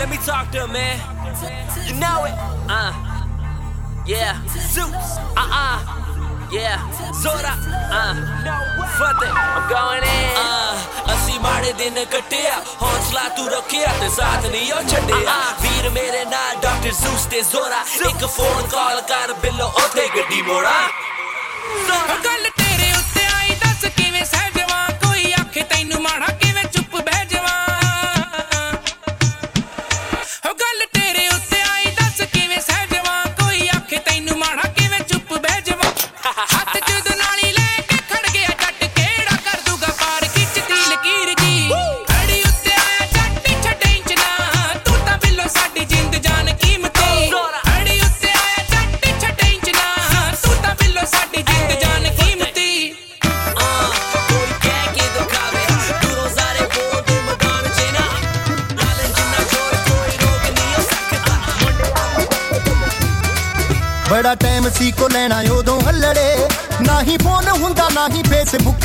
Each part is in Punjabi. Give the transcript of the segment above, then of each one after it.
let me talk to him, man. You know it. Uh. Yeah. Zeus. Uh-uh. Yeah. Zora. Uh. It. I'm going in. Uh. ਅਸੀਂ ਮਾੜੇ ਦਿਨ ਕੱਟਿਆ ਹੌਸਲਾ ਤੂੰ ਰੱਖਿਆ ਤੇ ਸਾਥ ਨਹੀਂ ਉਹ ਛੱਡਿਆ ਵੀਰ ਮੇਰੇ ਨਾਲ ਡਾਕਟਰ ਜ਼ੂਸ ਤੇ ਜ਼ੋਰਾ ਇੱਕ ਫੋਨ ਕਾਲ ਕਰ ਬਿੱਲੋ ਉੱਥੇ ਗੱਡੀ ਮੋੜਾ ਗੱਲ ਤੇਰੇ ਉੱਤੇ ਆਈ ਦੱਸ ਕਿਵੇਂ ਸਹਿਜਵਾ ਕੋਈ ਆਖੇ ਤੈਨੂੰ ਮਾੜਾ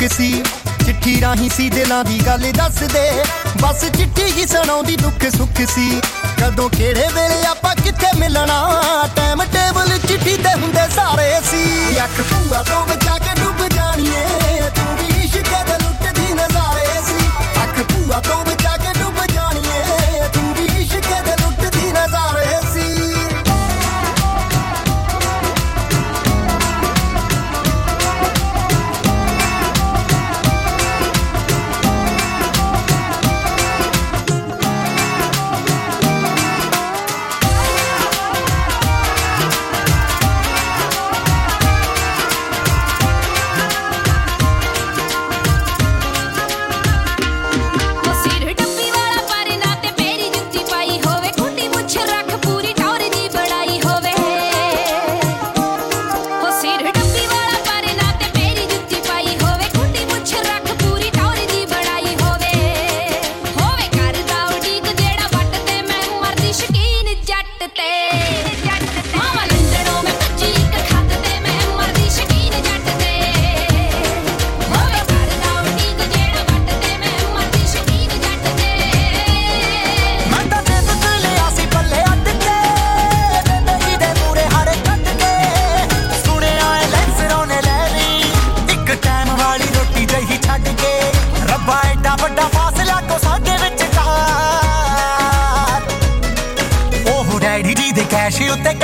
ਫੇਸਬੁੱਕ ਸੀ। ਚਿੱਠੀ ਰਾਹੀਂ ਸੀ, ਦਿਲਾਂ ਦੀ ਗੱਲ ਦੱਸਦੇ। ਬਸ ਚਿੱਠੀ ਹੀ ਸੁਣਾਉਂਦੀ ਦੁੱਖ ਸੁੱਖ ਸੀ। ਕਦੋਂ ਕਿਹੜੇ ਵੇਲੇ ਆਪਾਂ ਕਿੱਥੇ ਮਿਲਣਾ? ਟਾਈਮ ਟੇਬਲ ਚਿੱਠੀ ਤੇ ਹੁੰਦੇ ਸਾਰੇ ਸੀ। ਅੱਖ ਭੂਆ ਤੋਂ ਬਚਾ ਕੇ ਡੁੱਬ ਜਾਣੀਏ। ਤੂੰ ਵੀ ਇਸ਼ਕ ਦੇ ਲੁੱਟਦੀ ਨਜ਼ਾਰੇ ਸੀ। ਅੱਖ ਭੂਆ ਤੋਂ ਬਚਾ ਕੇ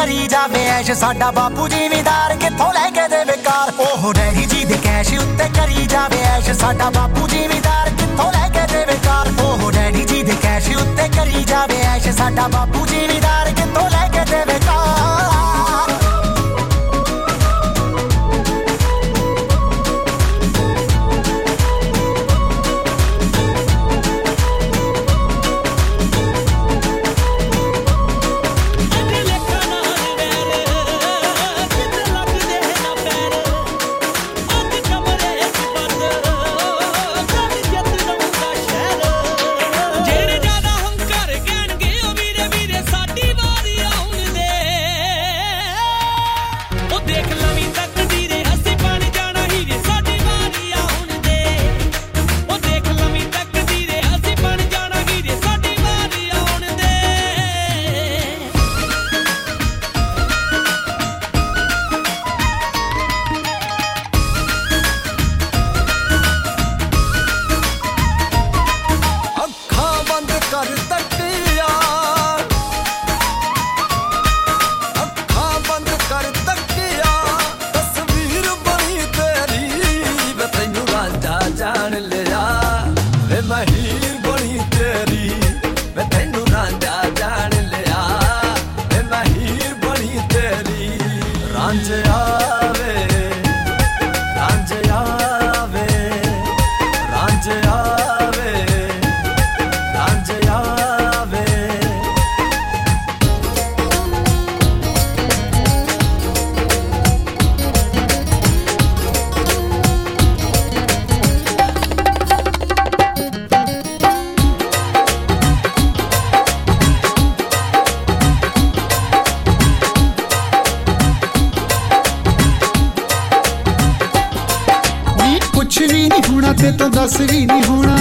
ਕਰੀ ਜਾਵੇ ਐਸ਼, ਸਾਡਾ ਬਾਪੂ ਜ਼ਿਮੀਦਾਰ ਕਿੱਥੋਂ ਲੈ ਕੇ ਦੇਵੇ ਕਾਰ? ਉਹ ਡੈਡੀ ਜੀ ਦੇ ਕੈਸ਼ ਉੱਤੇ ਕਰੀ ਜਾਵੇ ਐਸ਼, ਸਾਡਾ ਬਾਪੂ ਜ਼ਿਮੀਦਾਰ ਕਿੱਥੋਂ ਲੈ ਕੇ ਦੇਵੇ ਕਾਰ? ਉਹ ਡੈਡੀ ਜੀ ਦੇ ਕੈਸ਼ ਉੱਤੇ ਕਰੀ ਜਾਵੇ ਐਸ਼, ਸਾਡਾ ਬਾਪੂ ਜ਼ਿਮੀਦਾਰ ਕਿੱਥੋਂ ਲੈ ਕੇ ਦੇਵੇ ਕਾਰ? ਦੱਸ ਵੀ ਨਹੀਂ ਹੋਣਾ।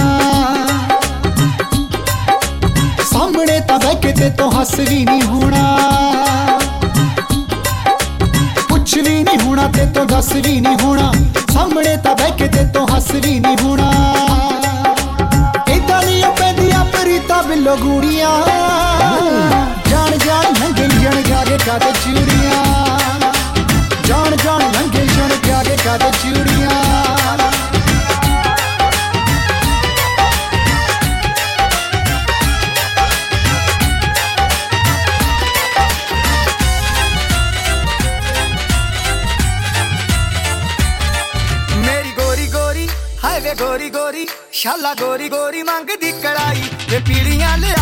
ਸਾਹਮਣੇ ਤਾਂ ਬਹਿ ਕੇ ਤੇ ਤੋਂ ਹੱਸ ਵੀ ਨਹੀਂ ਹੋਣਾ। ਕੁਛ ਵੀ ਨਹੀਂ ਹੋਣਾ, ਤੇ ਤੋਂ ਦੱਸ ਵੀ ਨਹੀਂ ਹੋਣਾ। ਸਾਹਮਣੇ ਤਾਂ ਬਹਿ ਕੇ ਤੇ ਤੋਂ ਹੱਸ ਵੀ ਨਹੀਂ ਹੋਣਾ। ਇਦਾਂ ਨਹੀਂ ਪੈਂਦੀਆਂ ਪ੍ਰੀਤਾ ਬਿੱਲੋ ਗੂੜੀਆਂ। ਜਾਣ ਜਾਣ ਲੰਘੇ ਜਣ ਜਾ ਕੇ ਕਾਦੇ ਚੂੜੀਆਂ। ਜਾਣ ਜਾਣ ਲੰਘੇ ਜਣ ਜਾ ਕੇ ਕਾਦੇ ਚੂੜੀਆਂ। ਸ਼ਾਲਾ ਗੋਰੀ ਗੋਰੀ ਮੰਗਦੀ ਕੜਾਈ ਤੇ ਪੀੜੀਆਂ ਲਿਆ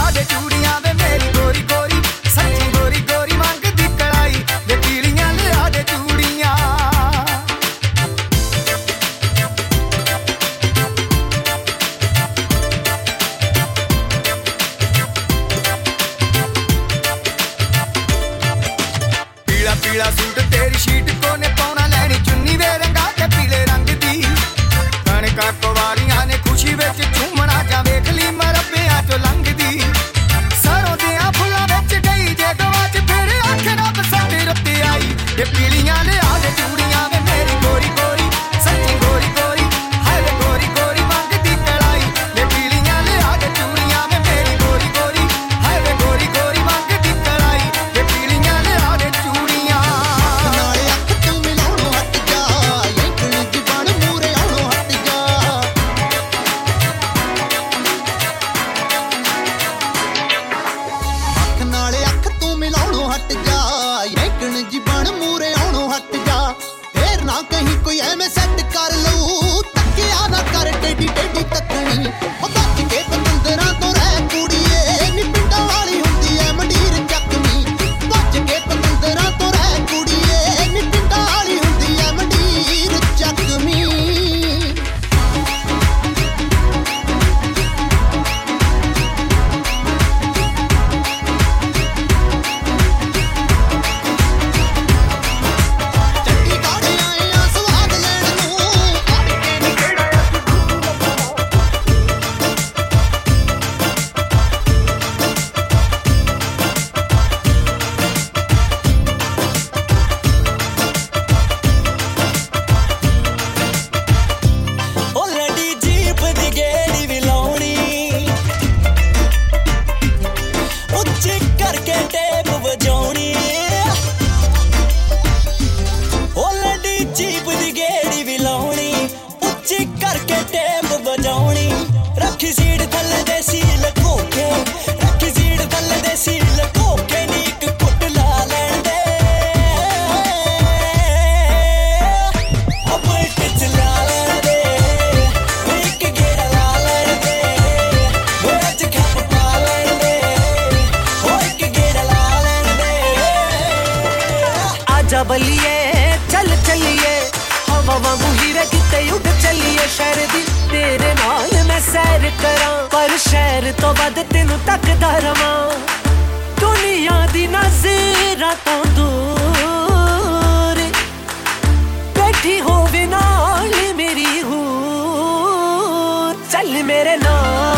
मेरे नाम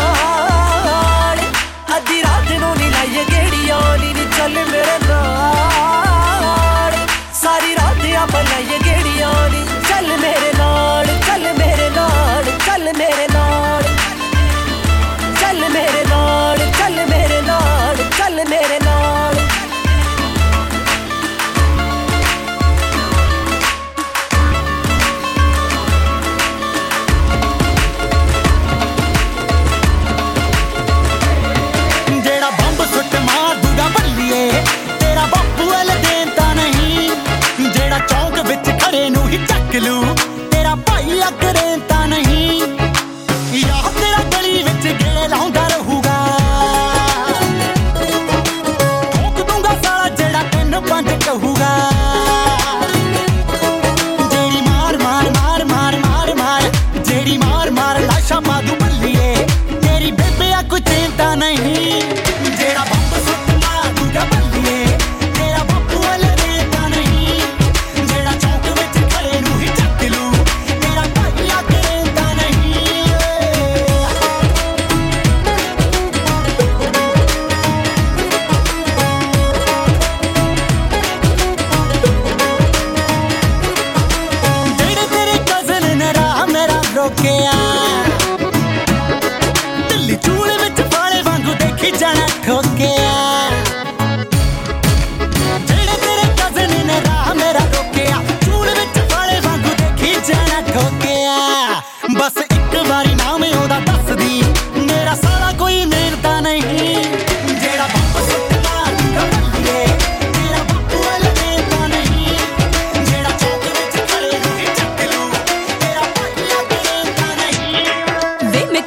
ਠੋਕਿਆ ਦਿੱਲੀ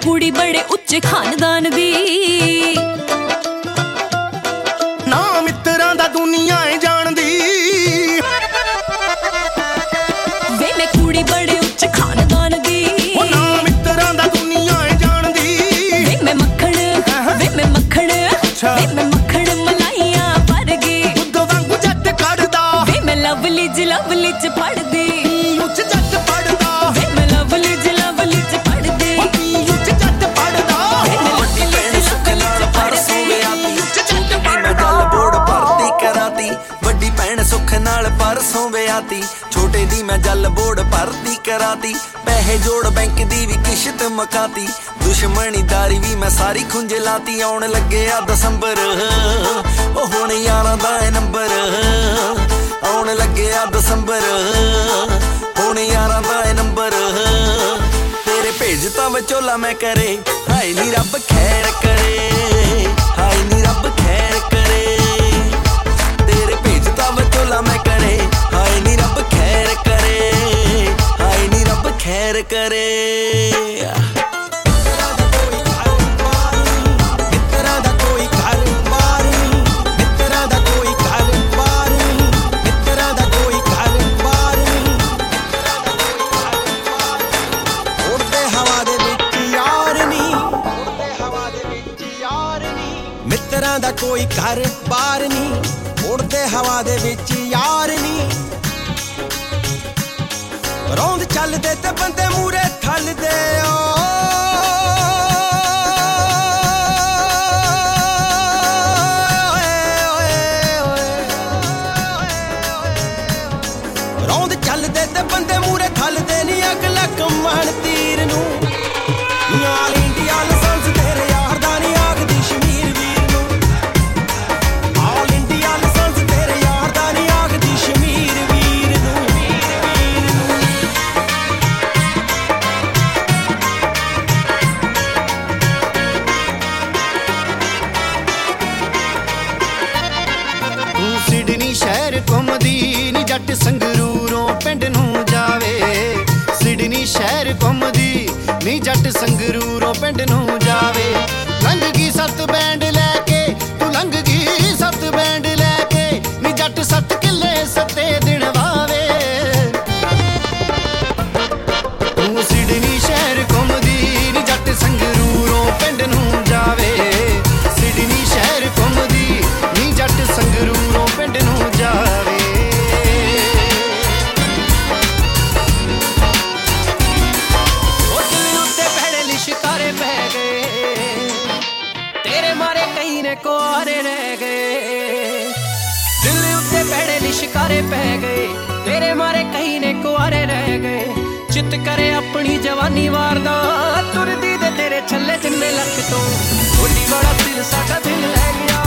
ਕੁੜੀ ਬੜੇ ਉੱਚੇ ਖਾਨਦਾਨ ਦੀ। ਨਾ ਮਿੱਤਰਾਂ ਦਾ ਦੁਨੀਆ ਏ ਜਾਣਦੀ। ਵੇ ਮੈਂ ਕੁੜੀ ਬੜੇ ਉੱਚੇ ਖਾਨਦਾਨ ਦੀ। ਉਹ ਨਾ ਮਿੱਤਰਾਂ ਦਾ ਦੁਨੀਆ ਏ ਜਾਣਦੀ। ਵੇ ਮੈਂ ਮੱਖਣ ਵੇ ਮੈਂ ਮੱਖਣ ਵੇ ਮੈਂ ਮੱਖਣ ਮਲਾਈਆਂ ਵਰਗੀ। ਦੁੱਧ ਵਾਂਗੂ ਜੱਟ ਕੱਢਦਾ। ਵੇ ਮੈਂ ਲਵਲੀ ਜ ਲਵਲੀ ਚ ਨਾਲ ਪਰਸੋਂ ਵਿਆਹਤੀ। ਛੋਟੇ ਦੀ ਮੈਂ ਜਲ ਬੋੜ ਭਰਤੀ ਕਰਾਤੀ। ਪੈਸੇ ਜੋੜ ਬੈਂਕ ਦੀ ਵੀ ਕਿਸ਼ਤ ਮਕਾਤੀ। ਦੁਸ਼ਮਣੀਦਾਰੀ ਵੀ ਮੈਂ ਸਾਰੀ ਖੁੰਝ ਲਾਤੀ। ਆਉਣ ਲੱਗਿਆ ਦਸੰਬਰ। ਉਹ ਹੁਣ ਯਾਰਾਂ ਦਾ ਏ ਨੰਬਰ। ਆਉਣ ਲੱਗਿਆ ਦਸੰਬਰ। ਹੁਣ ਯਾਰਾਂ ਦਾ ਏ ਨੰਬਰ। ਤੇਰੇ ਭੇਜਤਾ ਵਿਚੋਲਾ ਮੈਂ ਕਰੇ। ਹਾਏ ਨੀ ਰੱਬ ਖੈਰ ਕਰੇ। ਹਾਏ ਨੀ ਰੱਬ ਖੈਰ ਕਰੇ। ਤੇਰੇ ਭੇਜਤਾ ਵਿਚੋਲਾ ਮੈਂ ਖੈਰ ਕਰੇ। ਲਿਸ਼ਕਾਰੇ ਪੈ ਗਏ। ਤੇਰੇ ਮਾਰੇ ਕਈ ਨੇ ਕੁਆਰੇ ਰਹਿ ਗਏ। ਚਿੱਤ ਕਰੇ ਆਪਣੀ ਜਵਾਨੀ ਵਾਰਦਾ। ਤੁਰਦੀ ਦੇ ਤੇਰੇ ਛੱਲੇ ਜਿੰਨੇ ਲੱਖ ਤੋਂ। ਢੋਲੀ ਵਾਲਾ ਦਿਲ ਸਾਡਾ ਦਿਲ ਲੈ ਗਿਆ।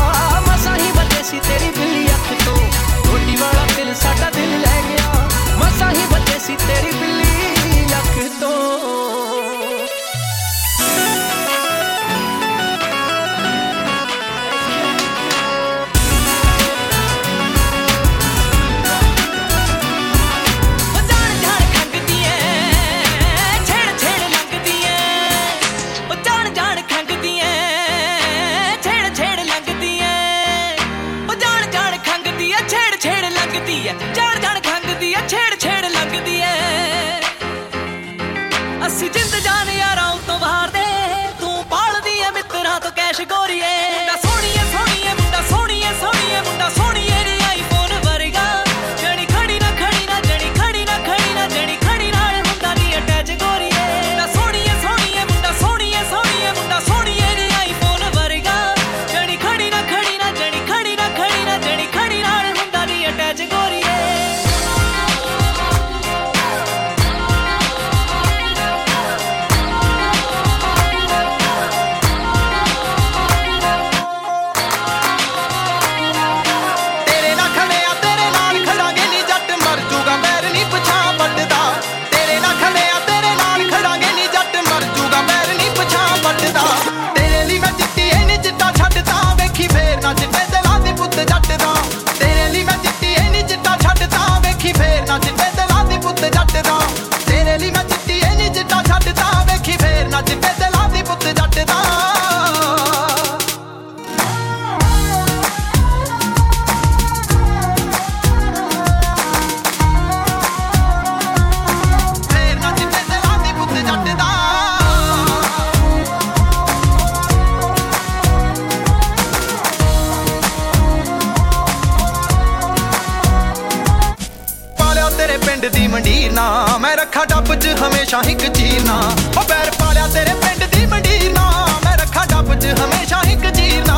ਪਿੰਡ ਦੀ ਮੰਡੀਰ ਨਾ। ਮੈਂ ਰੱਖਾ ਡੱਬ 'ਚ ਹਮੇਸ਼ਾ ਇੱਕ ਚੀਰ ਨਾ ਉਹ ਪੈਰ ਪਾਲਿਆ ਤੇਰੇ ਪਿੰਡ ਦੀ ਮੰਡੀਰ ਨਾ। ਮੈਂ ਰੱਖਾ ਡੱਬ 'ਚ ਹਮੇਸ਼ਾ ਇੱਕ ਚੀਰ ਨਾ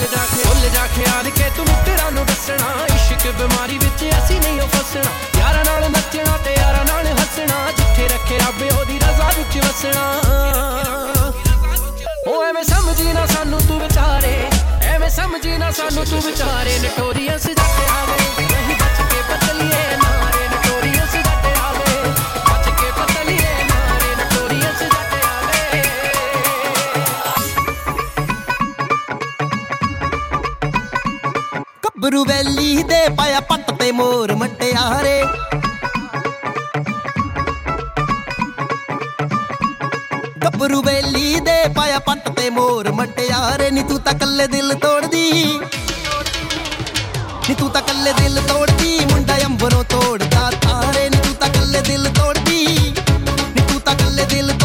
ਭੁੱਲ ਜਾ ਕੇ ਭੁੱਲ ਜਾ ਕੇ ਆਣ ਕੇ ਤੂੰ ਮਿੱਤਰਾਂ ਨੂੰ ਦੱਸਣਾ। ਇਸ਼ਕ ਬਿਮਾਰੀ ਵਿੱਚ ਅਸੀਂ ਨਹੀਂ ਫਸਣਾ। ਯਾਰਾਂ ਨਾਲ ਨੱਚਣਾ ਤੇ ਯਾਰਾਂ ਨਾਲ ਹੱਸਣਾ। ਜਿੱਥੇ ਰੱਖੇ ਰੱਬ ਉਹਦੀ ਰਜ਼ਾ ਵਿੱਚ ਵਸਣਾ। ਉਹ ਐਵੇਂ ਸਮਝੀ ਨਾ ਸਾਨੂੰ ਤੂੰ ਵਿਚਾਰੇ। ਐਵੇਂ ਸਮਝੀ ਨਾ ਸਾਨੂੰ ਤੂੰ ਵਿਚਾਰੇ। feel it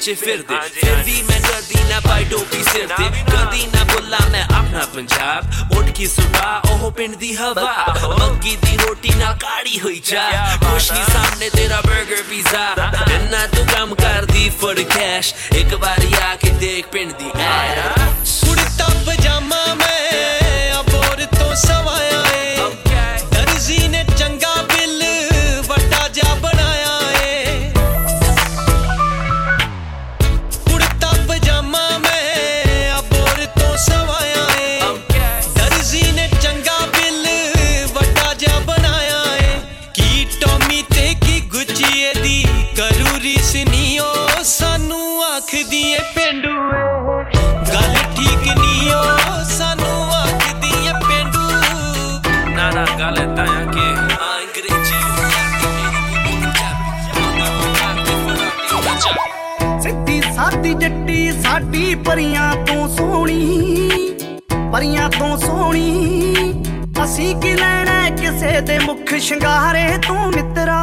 'ਚ ਫਿਰਦੇ ਫਿਰ ਵੀ ਮੈਂ ਕਦੀ ਨਾ ਪਾਈ ਟੋਪੀ ਸਿਰ ਤੇ। ਕਦੀ ਨਾ ਬੁੱਲਾ ਮੈਂ ਆਪਣਾ ਪੰਜਾਬ। ਉੱਠ ਕੀ ਸੁਬਾ ਉਹ ਪਿੰਡ ਦੀ ਹਵਾ। ਮੱਕੀ ਦੀ ਰੋਟੀ ਨਾਲ ਕਾੜੀ ਹੋਈ ਚਾ। ਖੁਸ਼ੀ ਸਾਹਮਣੇ ਤੇਰਾ 버ਗਰ ਪੀਜ਼ਾ ਇੰਨਾ ਤੂੰ ਕੰਮ ਕਰਦੀ ਫੜ ਕੈਸ਼ ਇੱਕ ਵਾਰੀ ਆ ਕੇ ਦੇਖ ਪਿੰਡ ਦੀ ਐ। ਸੁੜਤਾ ਪਜਾਮਾ ਮੈਂ। ਪਰੀਆਂ ਤੋਂ ਸੋਹਣੀ, ਪਰੀਆਂ ਤੋਂ ਸੋਹਣੀ। ਅਸੀਂ ਕੀ ਲੈਣਾ ਕਿਸੇ ਦੇ ਮੁਖ ਸ਼ਿੰਗਾਰੇ ਤੋਂ ਮਿੱਤਰਾ